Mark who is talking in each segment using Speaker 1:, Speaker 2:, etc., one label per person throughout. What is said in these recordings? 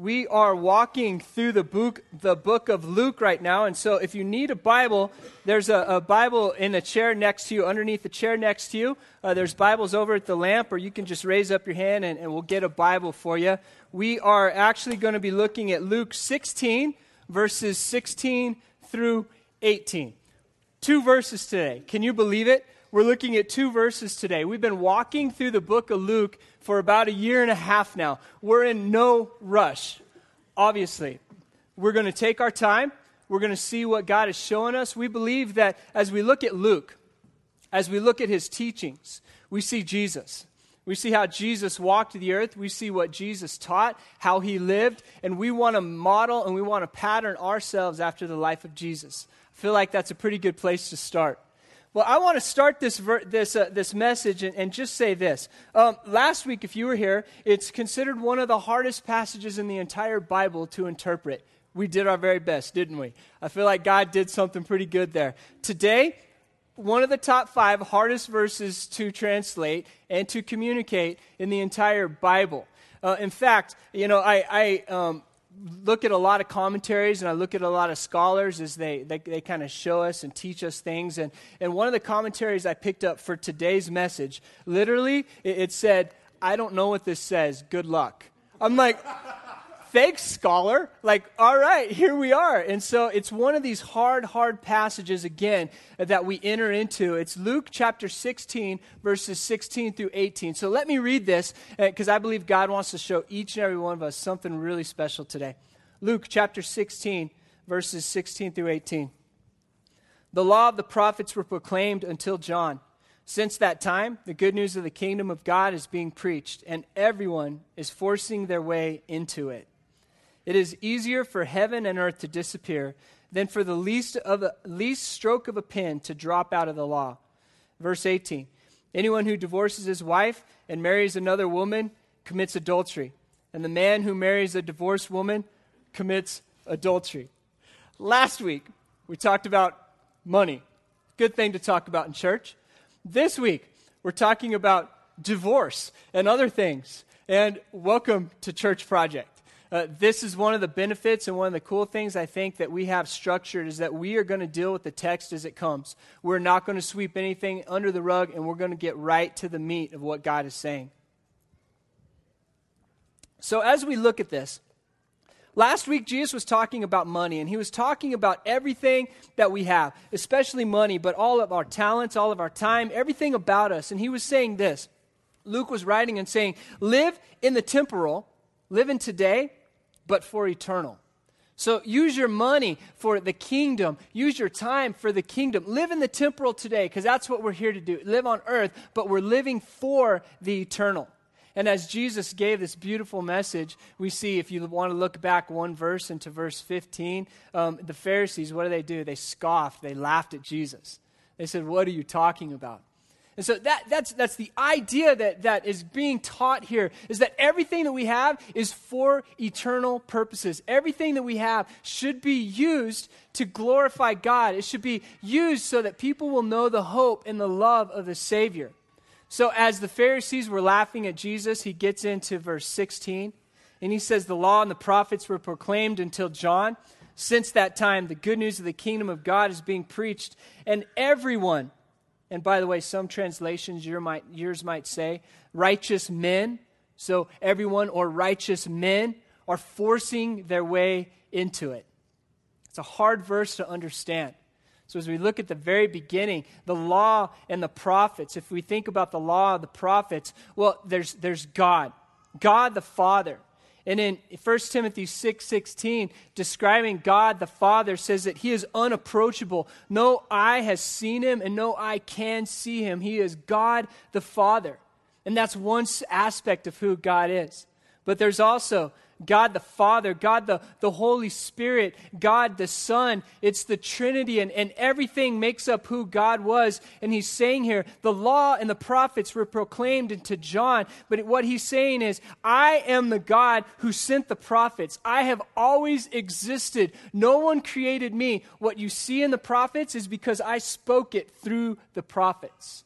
Speaker 1: We are walking through the book, the book of Luke right now. And so if you need a Bible, there's a, a Bible in a chair next to you, underneath the chair next to you. Uh, there's Bibles over at the lamp, or you can just raise up your hand and, and we'll get a Bible for you. We are actually going to be looking at Luke 16, verses 16 through 18. Two verses today. Can you believe it? We're looking at two verses today. We've been walking through the book of Luke for about a year and a half now. We're in no rush, obviously. We're going to take our time. We're going to see what God is showing us. We believe that as we look at Luke, as we look at his teachings, we see Jesus. We see how Jesus walked the earth. We see what Jesus taught, how he lived, and we want to model and we want to pattern ourselves after the life of Jesus. I feel like that's a pretty good place to start. Well, I want to start this, ver- this, uh, this message and, and, just say this. Um, last week, if you were here, it's considered one of the hardest passages in the entire Bible to interpret. We did our very best, didn't we? I feel like God did something pretty good there. Today, one of the top five hardest verses to translate and to communicate in the entire Bible. Uh, in fact, you know, I, I um, look at a lot of commentaries and I look at a lot of scholars as they, they, they kind of show us and teach us things. And, and one of the commentaries I picked up for today's message, literally, it, it said, I don't know what this says. Good luck. I'm like, thanks, scholar. Like, all right, here we are. And so it's one of these hard, hard passages again that we enter into. It's Luke chapter 16, verses 16 through 18. So let me read this because uh, I believe God wants to show each and every one of us something really special today. Luke chapter 16, verses 16 through 18. The law of the prophets were proclaimed until John. Since that time, the good news of the kingdom of God is being preached, and everyone is forcing their way into it. It is easier for heaven and earth to disappear than for the least, of a, least stroke of a pen to drop out of the law. Verse 18 Anyone who divorces his wife and marries another woman commits adultery, and the man who marries a divorced woman commits adultery. Last week, we talked about money. Good thing to talk about in church. This week, we're talking about divorce and other things. And welcome to Church Project. Uh, this is one of the benefits and one of the cool things I think that we have structured is that we are going to deal with the text as it comes. We're not going to sweep anything under the rug, and we're going to get right to the meat of what God is saying. So, as we look at this, last week Jesus was talking about money, and he was talking about everything that we have, especially money, but all of our talents, all of our time, everything about us. And he was saying this Luke was writing and saying, Live in the temporal, live in today, but for eternal. So use your money for the kingdom. Use your time for the kingdom. Live in the temporal today because that's what we're here to do. Live on earth, but we're living for the eternal. And as Jesus gave this beautiful message, we see, if you want to look back one verse into verse 15, um, the Pharisees, what do they do? They scoffed, they laughed at Jesus. They said, What are you talking about? And so that, that's, that's the idea that, that is being taught here is that everything that we have is for eternal purposes. Everything that we have should be used to glorify God. It should be used so that people will know the hope and the love of the Savior. So as the Pharisees were laughing at Jesus, he gets into verse 16 and he says, The law and the prophets were proclaimed until John. Since that time, the good news of the kingdom of God is being preached, and everyone and by the way, some translations your might, yours might say righteous men. So everyone or righteous men are forcing their way into it. It's a hard verse to understand. So, as we look at the very beginning, the law and the prophets, if we think about the law of the prophets, well, there's, there's God, God the Father. And in 1 Timothy 6 16, describing God the Father, says that he is unapproachable. No eye has seen him, and no eye can see him. He is God the Father. And that's one aspect of who God is. But there's also God the Father, God the, the Holy Spirit, God the Son. It's the Trinity, and, and everything makes up who God was. And he's saying here, the law and the prophets were proclaimed into John. But what he's saying is, I am the God who sent the prophets. I have always existed. No one created me. What you see in the prophets is because I spoke it through the prophets.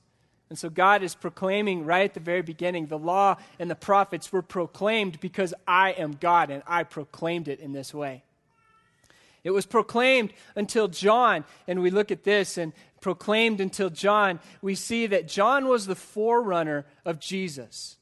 Speaker 1: And so God is proclaiming right at the very beginning the law and the prophets were proclaimed because I am God and I proclaimed it in this way. It was proclaimed until John, and we look at this and proclaimed until John, we see that John was the forerunner of Jesus.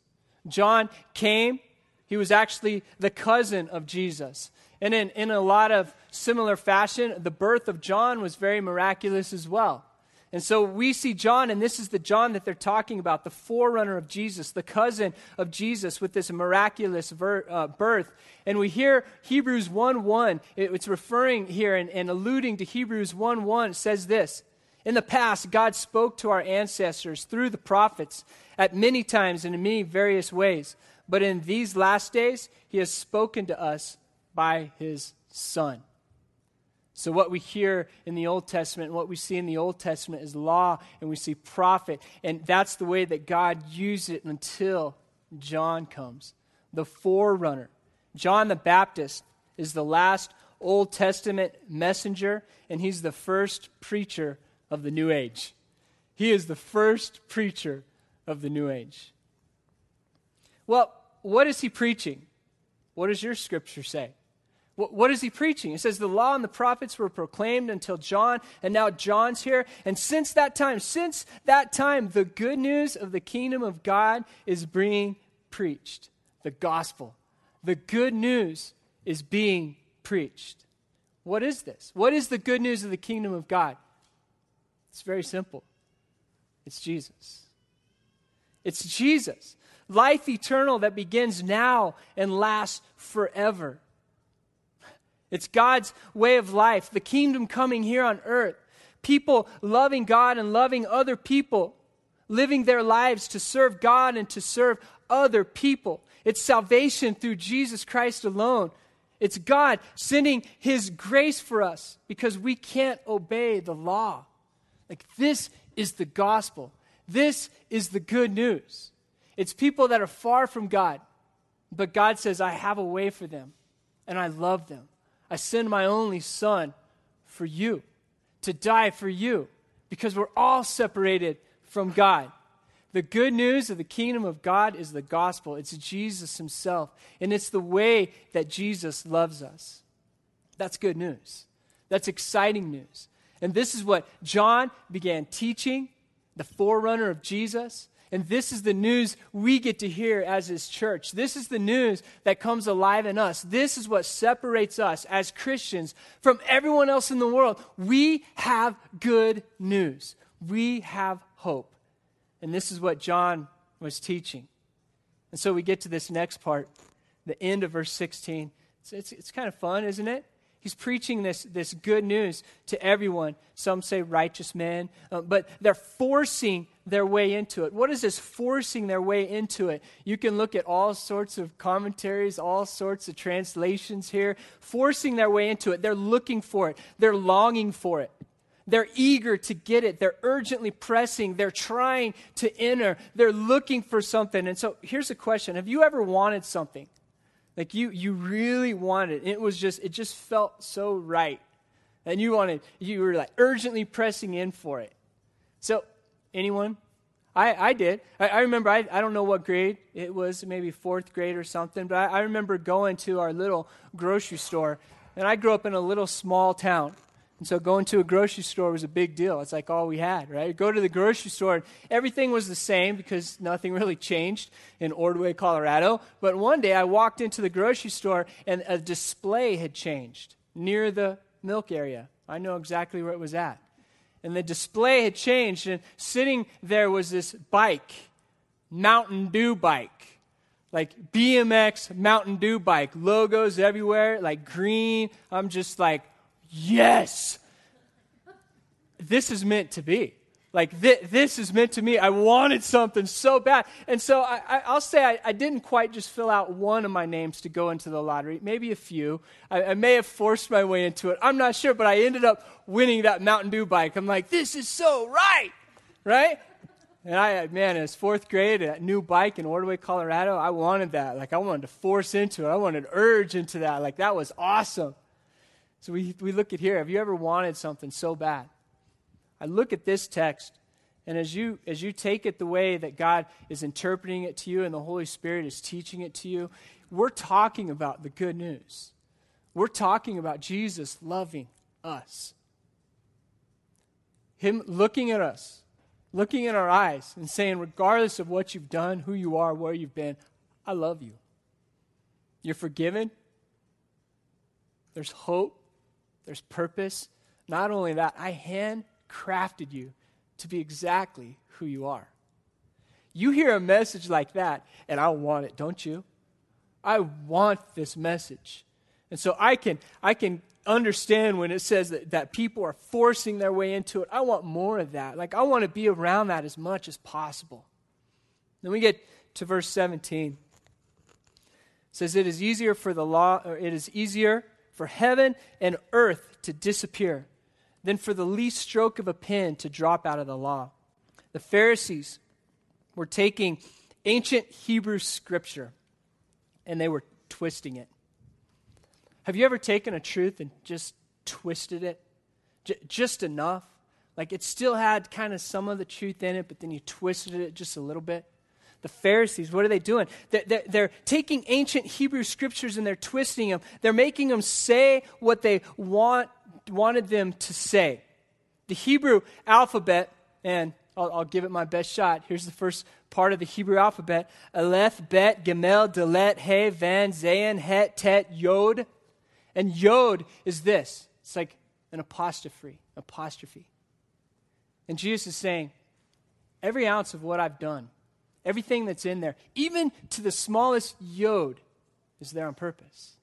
Speaker 1: John came, he was actually the cousin of Jesus. And in, in a lot of similar fashion, the birth of John was very miraculous as well. And so we see John, and this is the John that they're talking about, the forerunner of Jesus, the cousin of Jesus with this miraculous ver, uh, birth. And we hear Hebrews 1 1. It, it's referring here and, and alluding to Hebrews 1 1. It says this In the past, God spoke to our ancestors through the prophets at many times and in many various ways. But in these last days, he has spoken to us by his Son. So, what we hear in the Old Testament, what we see in the Old Testament is law, and we see prophet. And that's the way that God used it until John comes, the forerunner. John the Baptist is the last Old Testament messenger, and he's the first preacher of the New Age. He is the first preacher of the New Age. Well, what is he preaching? What does your scripture say? What is he preaching? He says, The law and the prophets were proclaimed until John, and now John's here. And since that time, since that time, the good news of the kingdom of God is being preached. The gospel. The good news is being preached. What is this? What is the good news of the kingdom of God? It's very simple it's Jesus. It's Jesus. Life eternal that begins now and lasts forever. It's God's way of life, the kingdom coming here on earth. People loving God and loving other people, living their lives to serve God and to serve other people. It's salvation through Jesus Christ alone. It's God sending His grace for us because we can't obey the law. Like, this is the gospel. This is the good news. It's people that are far from God, but God says, I have a way for them, and I love them. I send my only son for you, to die for you, because we're all separated from God. The good news of the kingdom of God is the gospel. It's Jesus himself, and it's the way that Jesus loves us. That's good news. That's exciting news. And this is what John began teaching, the forerunner of Jesus. And this is the news we get to hear as his church. This is the news that comes alive in us. This is what separates us as Christians from everyone else in the world. We have good news. We have hope. And this is what John was teaching. And so we get to this next part, the end of verse 16. It's, it's, it's kind of fun, isn't it? He's preaching this, this good news to everyone. Some say righteous men, uh, but they're forcing their way into it. What is this forcing their way into it? You can look at all sorts of commentaries, all sorts of translations here, forcing their way into it. They're looking for it, they're longing for it. They're eager to get it. They're urgently pressing. They're trying to enter. They're looking for something. And so here's a question Have you ever wanted something? Like you, you really wanted it. It was just, it just felt so right. And you wanted, you were like urgently pressing in for it. So, anyone? I, I did. I, I remember, I, I don't know what grade it was, maybe fourth grade or something, but I, I remember going to our little grocery store. And I grew up in a little small town. And so going to a grocery store was a big deal. It's like all we had, right? Go to the grocery store, and everything was the same because nothing really changed in Ordway, Colorado. But one day I walked into the grocery store, and a display had changed near the milk area. I know exactly where it was at. And the display had changed, and sitting there was this bike, Mountain Dew bike like BMX Mountain Dew bike, logos everywhere, like green. I'm just like, yes, this is meant to be. Like, th- this is meant to me. I wanted something so bad. And so I, will say I, I, didn't quite just fill out one of my names to go into the lottery, maybe a few. I, I may have forced my way into it. I'm not sure, but I ended up winning that Mountain Dew bike. I'm like, this is so right, right? And I, man, as fourth grade, a new bike in Ordway, Colorado, I wanted that. Like, I wanted to force into it. I wanted urge into that. Like, that was awesome. So we, we look at here. Have you ever wanted something so bad? I look at this text And as you as you take it the way that God is interpreting it to you and the Holy Spirit is teaching it to you, we're talking about the good news. We're talking about Jesus loving us. Him looking at us, looking in our eyes and saying regardless of what you've done, who you are, where you've been, I love you. You're forgiven. There's hope. There's purpose. Not only that, I handcrafted you to be exactly who you are. You hear a message like that, and I want it, don't you? I want this message. And so I can, I can understand when it says that, that people are forcing their way into it. I want more of that. Like, I want to be around that as much as possible. Then we get to verse 17. It says, It is easier for the law, or it is easier for heaven and earth to disappear than for the least stroke of a pen to drop out of the law. The Pharisees were taking ancient Hebrew scripture and they were twisting it. Have you ever taken a truth and just twisted it? J- just enough? Like it still had kind of some of the truth in it, but then you twisted it just a little bit? The Pharisees, what are they doing? They're, they're, they're, taking ancient Hebrew scriptures and they're twisting them. They're making them say what they want wanted them to say. The Hebrew alphabet, and I'll, I'll, give it my best shot. Here's the first part of the Hebrew alphabet Aleph, Bet, Gimel, Dalet, He, Vav, Zayin, Het, Tet, Yod. And Yod is this it's like an apostrophe. Apostrophe. And Jesus is saying, every ounce of what I've done, everything that's in there, even to the smallest Yod, is there on purpose.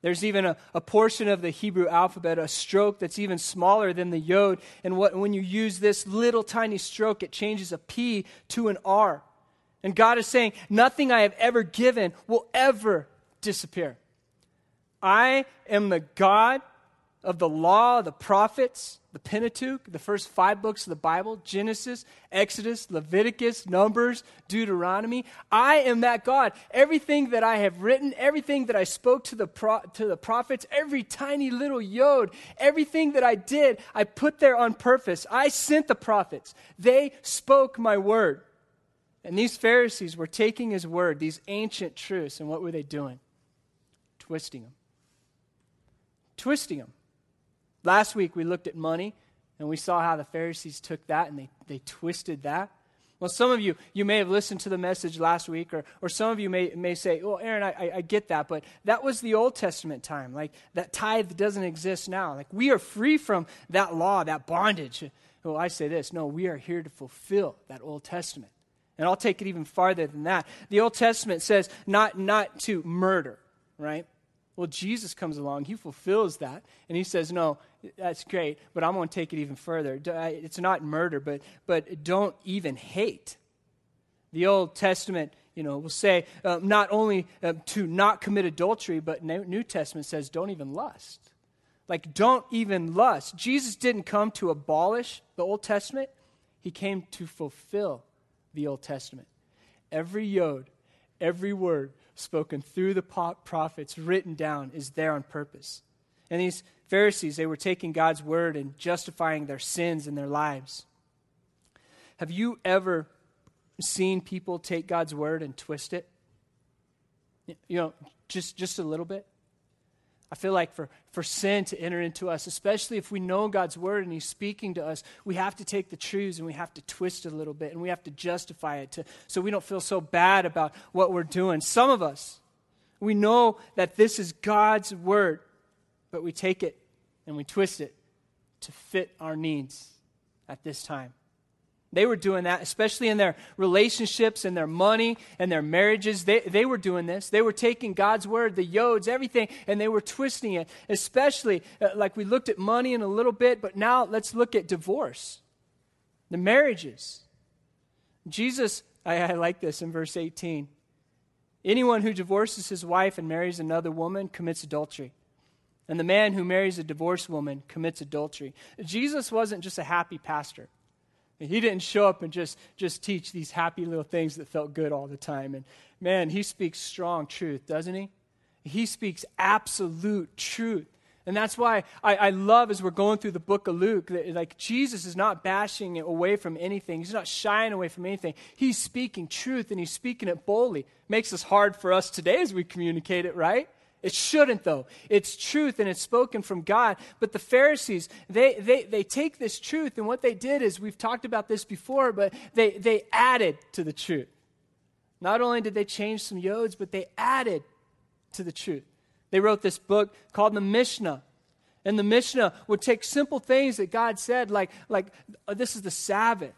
Speaker 1: There's even a, a portion of the Hebrew alphabet, a stroke that's even smaller than the yod. And what, when you use this little tiny stroke, it changes a P to an R. And God is saying, Nothing I have ever given will ever disappear. I am the God of the law, the prophets, the Pentateuch, the first five books of the Bible Genesis, Exodus, Leviticus, Numbers, Deuteronomy. I am that God. Everything that I have written, everything that I spoke to the, pro- to the prophets, every tiny little yod, everything that I did, I put there on purpose. I sent the prophets, they spoke my word. And these Pharisees were taking his word, these ancient truths, and what were they doing? Twisting them. Twisting them. Last week we looked at money and we saw how the Pharisees took that and they, they twisted that. Well, some of you, you may have listened to the message last week, or, or some of you may, may say, well, Aaron, I, I get that, but that was the Old Testament time. Like, that tithe doesn't exist now. Like, we are free from that law, that bondage. Well, I say this no, we are here to fulfill that Old Testament. And I'll take it even farther than that. The Old Testament says not, not to murder, right? Well, Jesus comes along, he fulfills that, and he says, No, that's great, but I'm going to take it even further. It's not murder, but, but don't even hate. The Old Testament, you know, will say uh, not only uh, to not commit adultery, but New Testament says don't even lust. Like, don't even lust. Jesus didn't come to abolish the Old Testament, he came to fulfill the Old Testament. Every yod, every word spoken through the prophets, written down, is there on purpose. And these Pharisees, they were taking God's word and justifying their sins in their lives. Have you ever seen people take God's word and twist it? You know, just, just a little bit? I feel like for, for sin to enter into us, especially if we know God's word and He's speaking to us, we have to take the truths and we have to twist it a little bit and we have to justify it to, so we don't feel so bad about what we're doing. Some of us, we know that this is God's word, but we take it and we twist it to fit our needs at this time. They were doing that, especially in their relationships and their money and their marriages. They, they were doing this. They were taking God's word, the yods, everything, and they were twisting it. Especially, uh, like we looked at money in a little bit, but now let's look at divorce, the marriages. Jesus, I, I like this in verse 18. Anyone who divorces his wife and marries another woman commits adultery. And the man who marries a divorced woman commits adultery. Jesus wasn't just a happy pastor. He didn't show up and just, just teach these happy little things that felt good all the time. And man, he speaks strong truth, doesn't he? He speaks absolute truth. And that's why I, I, love as we're going through the book of Luke that like Jesus is not bashing away from anything. He's not shying away from anything. He's speaking truth and he's speaking it boldly. Makes us hard for us today as we communicate it, right? It shouldn't, though. It's truth and it's spoken from God. But the Pharisees, they, they, they take this truth, and what they did is, we've talked about this before, but they, they added to the truth. Not only did they change some yods, but they added to the truth. They wrote this book called the Mishnah. And the Mishnah would take simple things that God said, like, like oh, this is the Sabbath.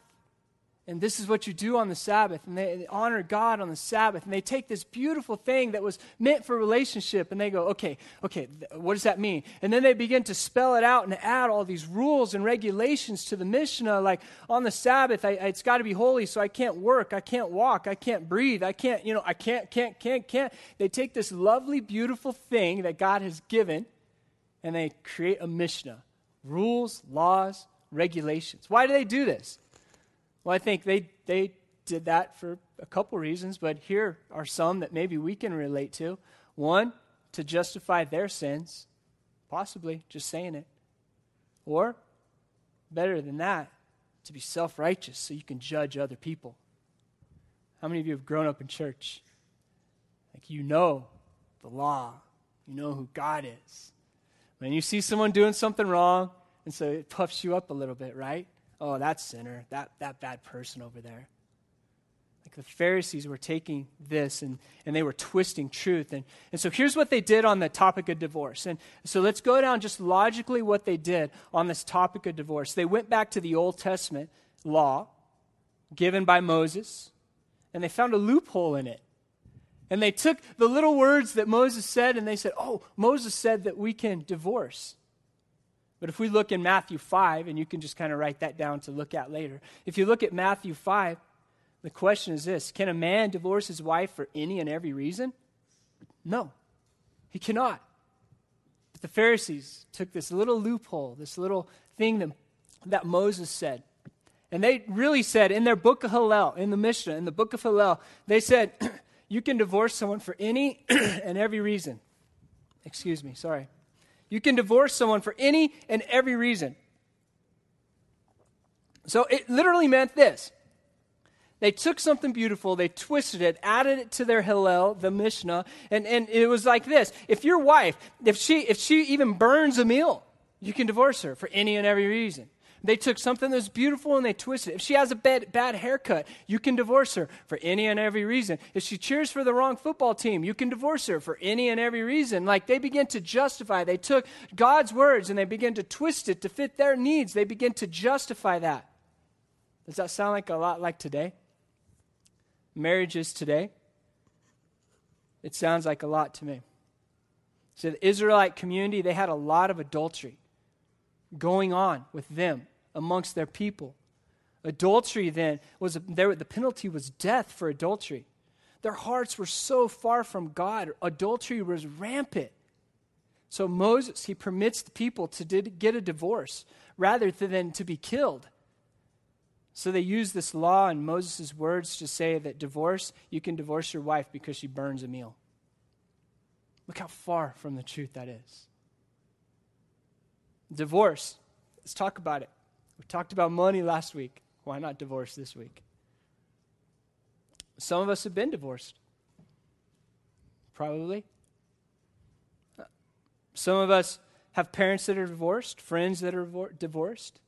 Speaker 1: And this is what you do on the Sabbath. And they honor God on the Sabbath. And they take this beautiful thing that was meant for relationship and they go, okay, okay, what does that mean? And then they begin to spell it out and add all these rules and regulations to the Mishnah. Like on the Sabbath, I, it's got to be holy, so I can't work, I can't walk, I can't breathe, I can't, you know, I can't, can't, can't, can't. They take this lovely, beautiful thing that God has given and they create a Mishnah rules, laws, regulations. Why do they do this? Well, I think they, they did that for a couple reasons, but here are some that maybe we can relate to. One, to justify their sins, possibly, just saying it. Or, better than that, to be self righteous so you can judge other people. How many of you have grown up in church? Like you know the law, you know who God is. When you see someone doing something wrong, and so it puffs you up a little bit, right? Oh, that sinner, that, that bad person over there. Like the Pharisees were taking this and, and they were twisting truth. And, and so here's what they did on the topic of divorce. And so let's go down just logically what they did on this topic of divorce. They went back to the Old Testament law given by Moses, and they found a loophole in it. And they took the little words that Moses said and they said, Oh, Moses said that we can divorce. But if we look in Matthew 5, and you can just kind of write that down to look at later. If you look at Matthew 5, the question is this Can a man divorce his wife for any and every reason? No, he cannot. But the Pharisees took this little loophole, this little thing that, that Moses said. And they really said in their book of Hillel, in the Mishnah, in the book of Hillel, they said, You can divorce someone for any and every reason. Excuse me, sorry. You can divorce someone for any and every reason. So it literally meant this. They took something beautiful, they twisted it, added it to their Hillel, the Mishnah, and, and it was like this. If your wife, if she, if she even burns a meal, you can divorce her for any and every reason. They took something that's beautiful and they twisted it. If she has a bad, bad haircut, you can divorce her for any and every reason. If she cheers for the wrong football team, you can divorce her for any and every reason. Like they begin to justify. They took God's words and they begin to twist it to fit their needs. They begin to justify that. Does that sound like a lot like today? Marriages today? It sounds like a lot to me. So the Israelite community, they had a lot of adultery going on with them amongst their people. Adultery then was there the penalty was death for adultery. Their hearts were so far from God. Adultery was rampant. So Moses, he permits the people to did, get a divorce rather than to be killed. So they use this law and Moses' words to say that divorce, you can divorce your wife because she burns a meal. Look how far from the truth that is. Divorce. Let's talk about it. We talked about money last week. Why not divorce this week? Some of us have been divorced. Probably. Some of us have parents that are divorced, friends that are divorced.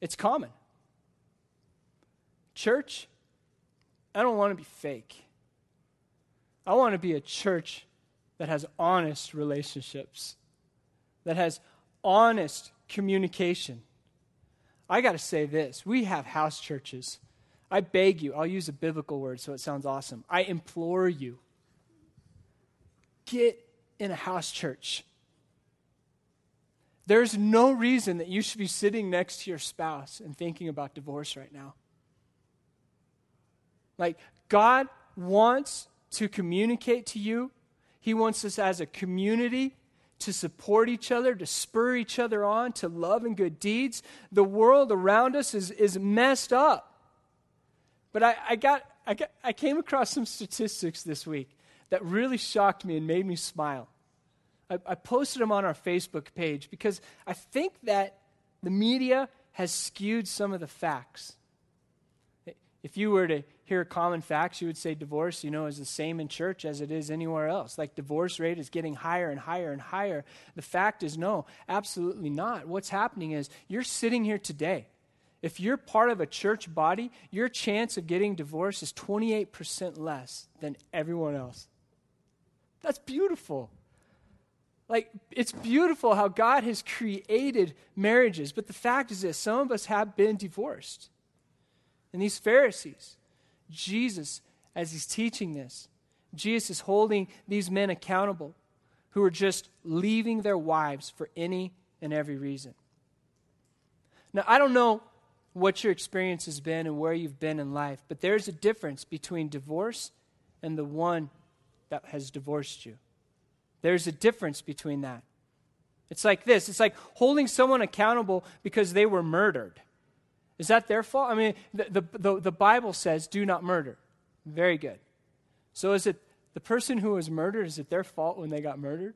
Speaker 1: It's common. Church, I don't want to be fake. I want to be a church that has honest relationships, that has honest communication. I got to say this we have house churches. I beg you, I'll use a biblical word so it sounds awesome. I implore you get in a house church. There's no reason that you should be sitting next to your spouse and thinking about divorce right now. Like, God wants to communicate to you, He wants us as a community to support each other, to spur each other on to love and good deeds. The world around us is, is messed up. But I, I, got, I, got, I came across some statistics this week that really shocked me and made me smile. I, I posted them on our Facebook page because I think that the media has skewed some of the facts. If you were to hear common facts, you would say divorce, you know, is the same in church as it is anywhere else. Like divorce rate is getting higher and higher and higher. The fact is, no, absolutely not. What's happening is you're sitting here today. If you're part of a church body, your chance of getting divorced is 28% less than everyone else. That's beautiful. Like, it's beautiful how God has created marriages, but the fact is that some of us have been divorced. And these Pharisees, Jesus, as he's teaching this, Jesus is holding these men accountable who are just leaving their wives for any and every reason. Now, I don't know what your experience has been and where you've been in life, but there's a difference between divorce and the one that has divorced you. There's a difference between that. It's like this it's like holding someone accountable because they were murdered. Is that their fault? I mean, the, the, the, Bible says, do not murder. Very good. So is it the person who was murdered, is it their fault when they got murdered?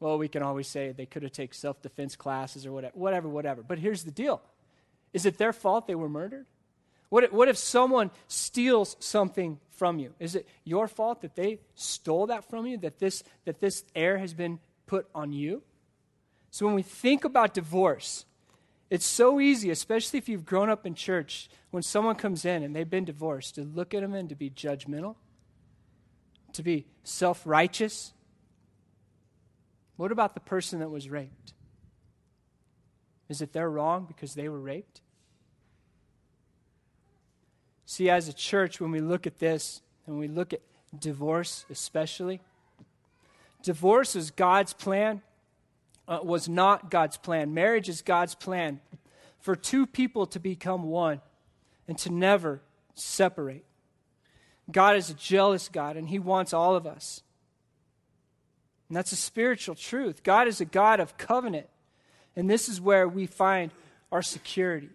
Speaker 1: Well, we can always say they could have taken self defense classes or whatever, whatever, whatever. But here's the deal Is it their fault they were murdered? What if, what if someone steals something from you? Is it your fault that they stole that from you, that this, that this heir has been put on you? So when we think about divorce, it's so easy, especially if you've grown up in church, when someone comes in and they've been divorced, to look at them and to be judgmental, to be self righteous. What about the person that was raped? Is it their wrong because they were raped? See, as a church, when we look at this, and we look at divorce especially, divorce is God's plan uh, was not God's plan. Marriage is God's plan for two people to become one and to never separate. God is a jealous God, and He wants all of us. And that's a spiritual truth. God is a God of covenant, and this is where we find our security.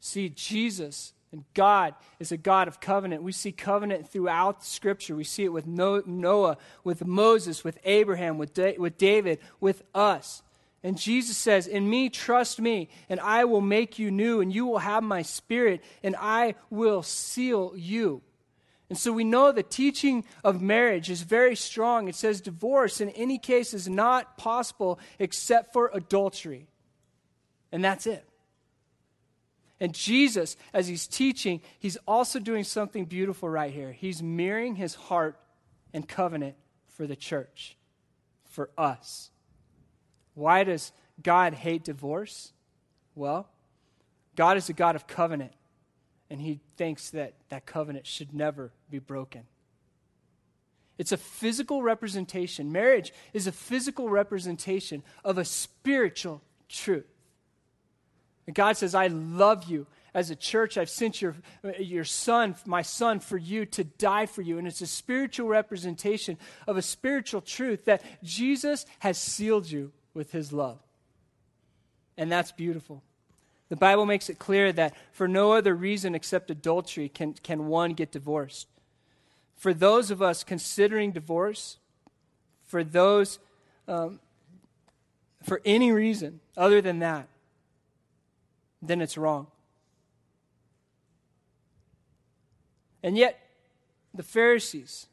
Speaker 1: See, Jesus and God is a God of covenant. We see covenant throughout Scripture. We see it with Noah, with Moses, with Abraham, with, with David, with us. And Jesus says, In me, trust me, and I will make you new, and you will have my spirit, and I will seal you. And so we know the teaching of marriage is very strong. It says divorce in any case is not possible except for adultery. And that's it. And Jesus, as he's teaching, he's also doing something beautiful right here. He's mirroring his heart and covenant for the church, for us. Why does God hate divorce? Well, God is a God of covenant, and he thinks that that covenant should never be broken. It's a physical representation. Marriage is a physical representation of a spiritual truth. And God says, I love you. As a church, I've sent your, your son, my son, for you to die for you. And it's a spiritual representation of a spiritual truth that Jesus has sealed you with his love. And that's beautiful. The Bible makes it clear that for no other reason except adultery can, can one get divorced. For those of us considering divorce, for those, um, for any reason other than that, then it's wrong. And yet, the Pharisees,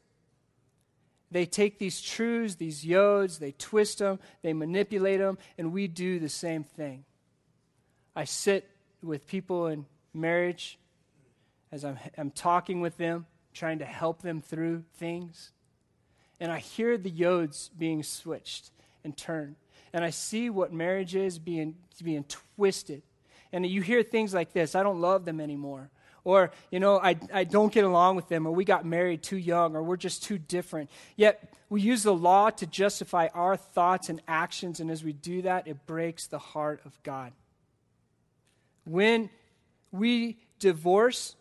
Speaker 1: they take these truths, these yods, they twist them, they manipulate them, and we do the same thing. I sit with people in marriage as I'm, I'm talking with them, trying to help them through things, and I hear the yods being switched and turned. And I see what marriage is being, being twisted and you hear things like this I don't love them anymore. Or, you know, I, I don't get along with them, or we got married too young, or we're just too different. Yet, we use the law to justify our thoughts and actions, and as we do that, it breaks the heart of God. When we divorce,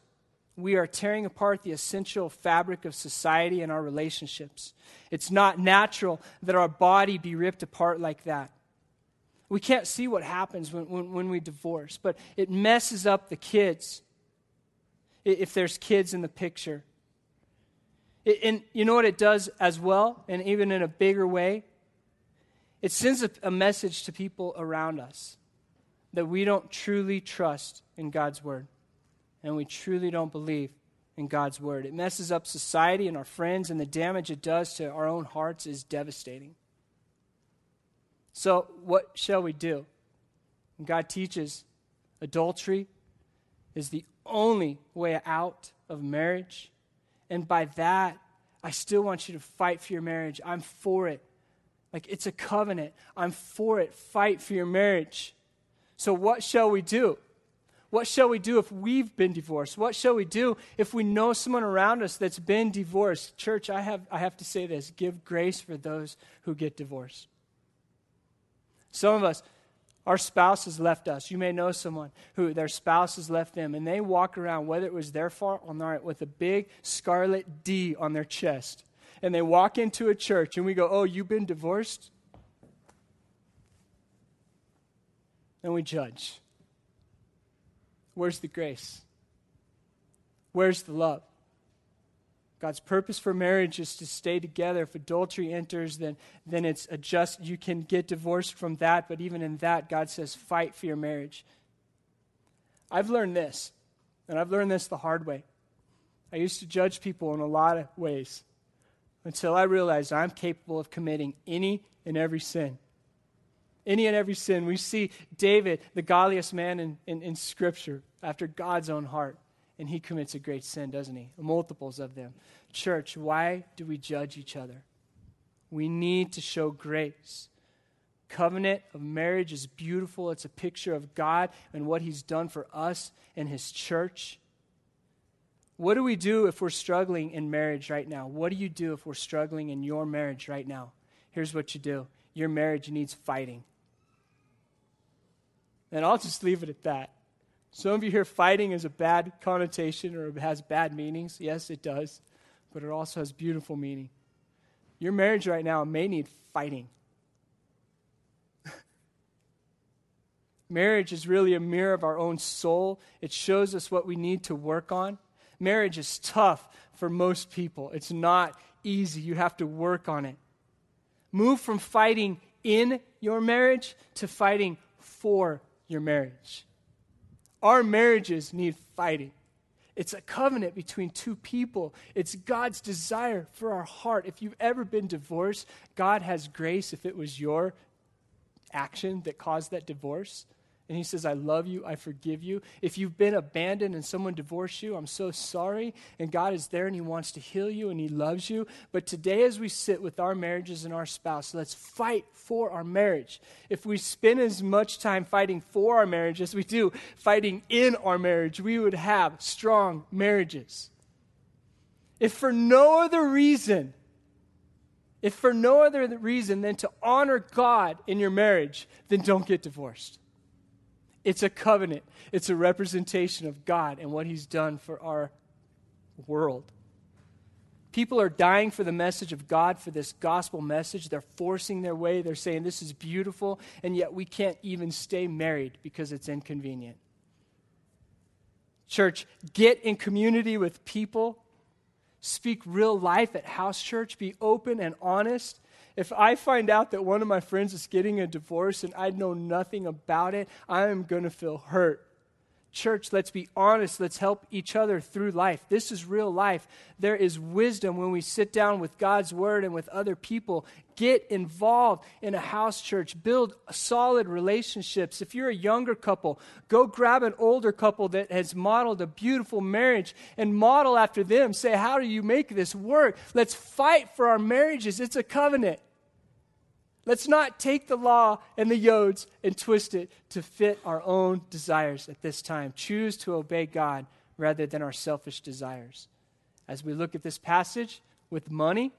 Speaker 1: we are tearing apart the essential fabric of society and our relationships. It's not natural that our body be ripped apart like that. We can't see what happens when, when, when we divorce, but it messes up the kids if there's kids in the picture. It, and you know what it does as well, and even in a bigger way? It sends a, a message to people around us that we don't truly trust in God's word and we truly don't believe in God's word. It messes up society and our friends, and the damage it does to our own hearts is devastating. So, what shall we do? God teaches adultery is the only way out of marriage. And by that, I still want you to fight for your marriage. I'm for it. Like it's a covenant. I'm for it. Fight for your marriage. So, what shall we do? What shall we do if we've been divorced? What shall we do if we know someone around us that's been divorced? Church, I have, I have to say this give grace for those who get divorced. Some of us, our spouse has left us. You may know someone who their spouse has left them, and they walk around, whether it was their fault or not, with a big scarlet D on their chest. And they walk into a church, and we go, Oh, you've been divorced? And we judge. Where's the grace? Where's the love? God's purpose for marriage is to stay together. If adultery enters, then, then it's a just, you can get divorced from that, but even in that, God says, fight for your marriage. I've learned this, and I've learned this the hard way. I used to judge people in a lot of ways until I realized I'm capable of committing any and every sin. Any and every sin. We see David, the godliest man in, in, in Scripture, after God's own heart and he commits a great sin, doesn't he? Multiples of them. Church, why do we judge each other? We need to show grace. Covenant of marriage is beautiful. It's a picture of God and what he's done for us and his church. What do we do if we're struggling in marriage right now? What do you do if we're struggling in your marriage right now? Here's what you do your marriage needs fighting. And I'll just leave it at that. Some of you hear fighting as a bad connotation or it has bad meanings. Yes, it does, but it also has beautiful meaning. Your marriage right now may need fighting. marriage is really a mirror of our own soul, it shows us what we need to work on. Marriage is tough for most people, it's not easy. You have to work on it. Move from fighting in your marriage to fighting for your marriage. Our marriages need fighting. It's a covenant between two people. It's God's desire for our heart. If you've ever been divorced, God has grace if it was your action that caused that divorce and he says, I love you, I forgive you. If you've been abandoned and someone divorced you, I'm so sorry. And God is there and he wants to heal you and he loves you. But today, as we sit with our marriages and our spouse, let's fight for our marriage. If we spend as much time fighting for our marriage as we do fighting in our marriage, we would have strong marriages. If for no other reason, if for no other reason than to honor God in your marriage, then don't get divorced. It's a covenant, it's a representation of God and what He's done for our world. People are dying for the message of God, for this gospel message. They're forcing their way. They're saying, This is beautiful, and yet we can't even stay married because it's inconvenient. Church, get in community with people. Speak real life at house church. Be open and honest. If I find out that one of my friends is getting a divorce and I know nothing about it, I am going to feel hurt. Church, let's be honest. Let's help each other through life. This is real life. There is wisdom when we sit down with God's word and with other people. Get involved in a house church. Build solid relationships. If you're a younger couple, go grab an older couple that has modeled a beautiful marriage and model after them. Say, How do you make this work? Let's fight for our marriages. It's a covenant. Let's not take the law and the yods and twist it to fit our own desires at this time. Choose to obey God rather than our selfish desires. As we look at this passage with money,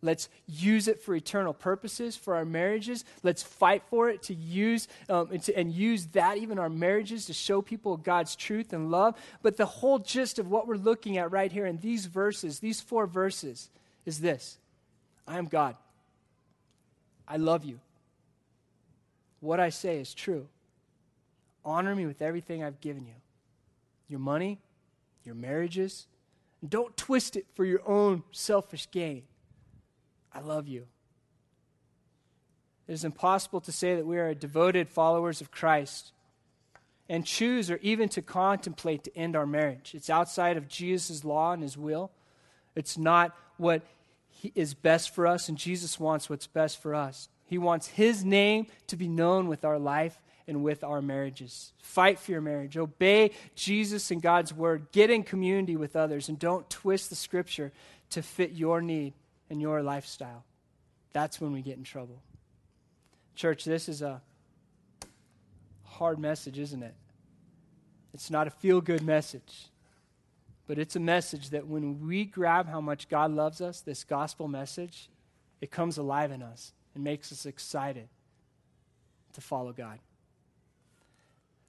Speaker 1: let's use it for eternal purposes for our marriages. Let's fight for it to use um, and, to, and use that even our marriages to show people God's truth and love. But the whole gist of what we're looking at right here in these verses, these four verses, is this: I am God. I love you. What I say is true. Honor me with everything I've given you your money, your marriages. Don't twist it for your own selfish gain. I love you. It is impossible to say that we are devoted followers of Christ and choose or even to contemplate to end our marriage. It's outside of Jesus' law and his will. It's not what is best for us, and Jesus wants what's best for us. He wants his name to be known with our life and with our marriages. Fight for your marriage. Obey Jesus and God's word. Get in community with others, and don't twist the scripture to fit your need and your lifestyle. That's when we get in trouble. Church, this is a hard message, isn't it? It's not a feel good message, but it's a message that when we grab how much God loves us, this gospel message, it comes alive in us and makes us excited to follow God.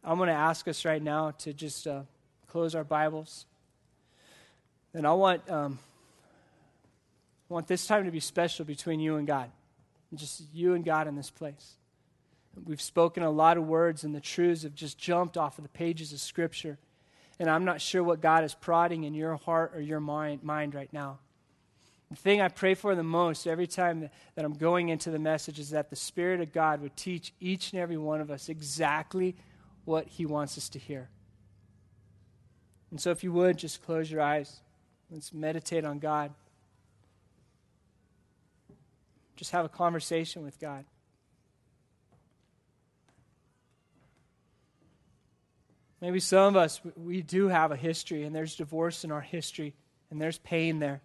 Speaker 1: I'm going to ask us right now to just uh, close our Bibles. And I want, um, I want this time to be special between you and God just you and God in this place. We've spoken a lot of words, and the truths have just jumped off of the pages of Scripture. And I'm not sure what God is prodding in your heart or your mind, mind right now. The thing I pray for the most every time that I'm going into the message is that the Spirit of God would teach each and every one of us exactly what He wants us to hear. And so, if you would, just close your eyes. Let's meditate on God. Just have a conversation with God. Maybe some of us, we do have a history, and there's divorce in our history, and there's pain there.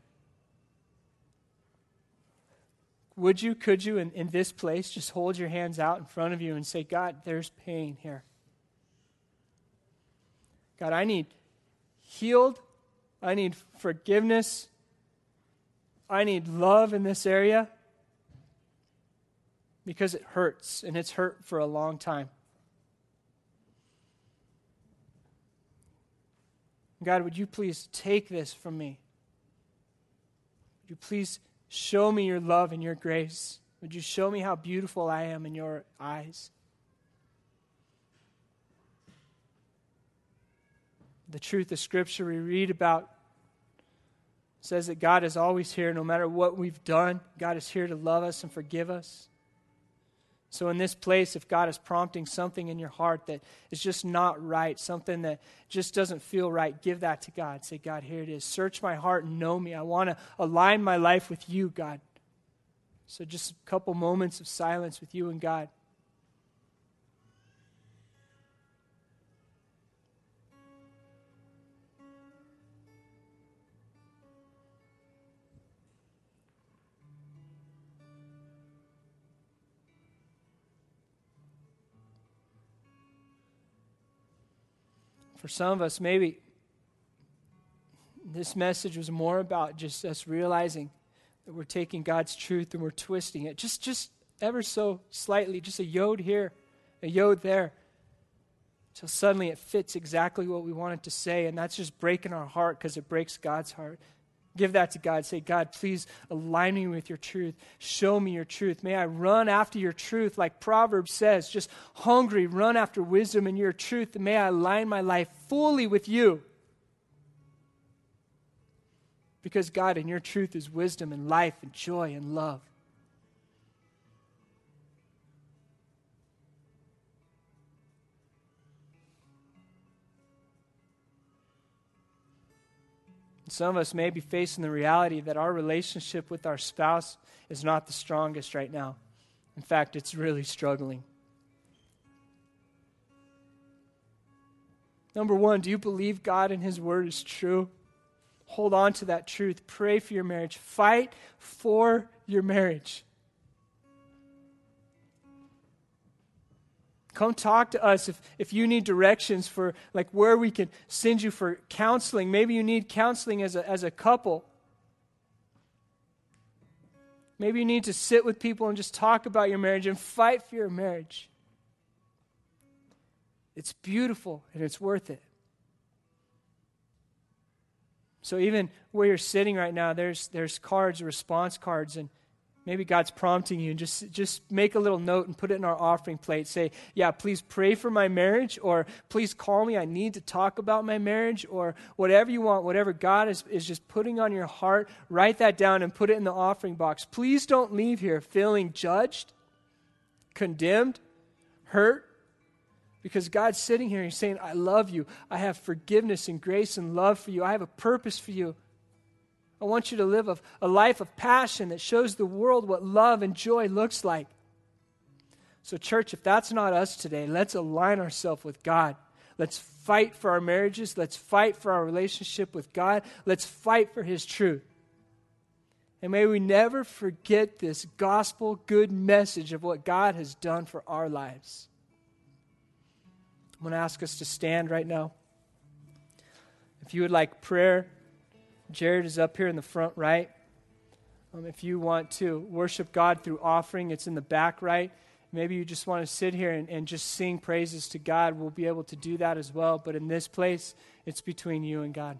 Speaker 1: Would you, could you, in, in this place, just hold your hands out in front of you and say, God, there's pain here. God, I need healed. I need forgiveness. I need love in this area because it hurts, and it's hurt for a long time. God, would you please take this from me? Would you please show me your love and your grace? Would you show me how beautiful I am in your eyes? The truth of Scripture we read about says that God is always here no matter what we've done. God is here to love us and forgive us. So, in this place, if God is prompting something in your heart that is just not right, something that just doesn't feel right, give that to God. Say, God, here it is. Search my heart and know me. I want to align my life with you, God. So, just a couple moments of silence with you and God. For some of us, maybe this message was more about just us realizing that we're taking God's truth and we're twisting it just, just ever so slightly, just a yod here, a yod there, until suddenly it fits exactly what we wanted to say, and that's just breaking our heart because it breaks God's heart. Give that to God. Say, God, please align me with your truth. Show me your truth. May I run after your truth, like Proverbs says, just hungry, run after wisdom and your truth. And may I align my life fully with you. Because, God, in your truth is wisdom and life and joy and love. Some of us may be facing the reality that our relationship with our spouse is not the strongest right now. In fact, it's really struggling. Number one, do you believe God and His Word is true? Hold on to that truth. Pray for your marriage. Fight for your marriage. Come talk to us if, if you need directions for like where we can send you for counseling. Maybe you need counseling as a, as a couple. Maybe you need to sit with people and just talk about your marriage and fight for your marriage. It's beautiful and it's worth it. So even where you're sitting right now, there's there's cards, response cards, and maybe God's prompting you, and just, just make a little note and put it in our offering plate. Say, yeah, please pray for my marriage, or please call me. I need to talk about my marriage, or whatever you want, whatever God is, is just putting on your heart, write that down and put it in the offering box. Please don't leave here feeling judged condemned, hurt, because God's sitting here and He's saying, I love you. I have forgiveness and grace and love for you. I have a purpose for you. I want you to live a, a life of passion that shows the world what love and joy looks like. So, church, if that's not us today, let's align ourselves with God. Let's fight for our marriages. Let's fight for our relationship with God. Let's fight for His truth. And may we never forget this gospel good message of what God has done for our lives. I'm going to ask us to stand right now. If you would like prayer, Jared is up here in the front right. Um, if you want to worship God through offering, it's in the back right. Maybe you just want to sit here and, and just sing praises to God. We'll be able to do that as well. But in this place, it's between you and God.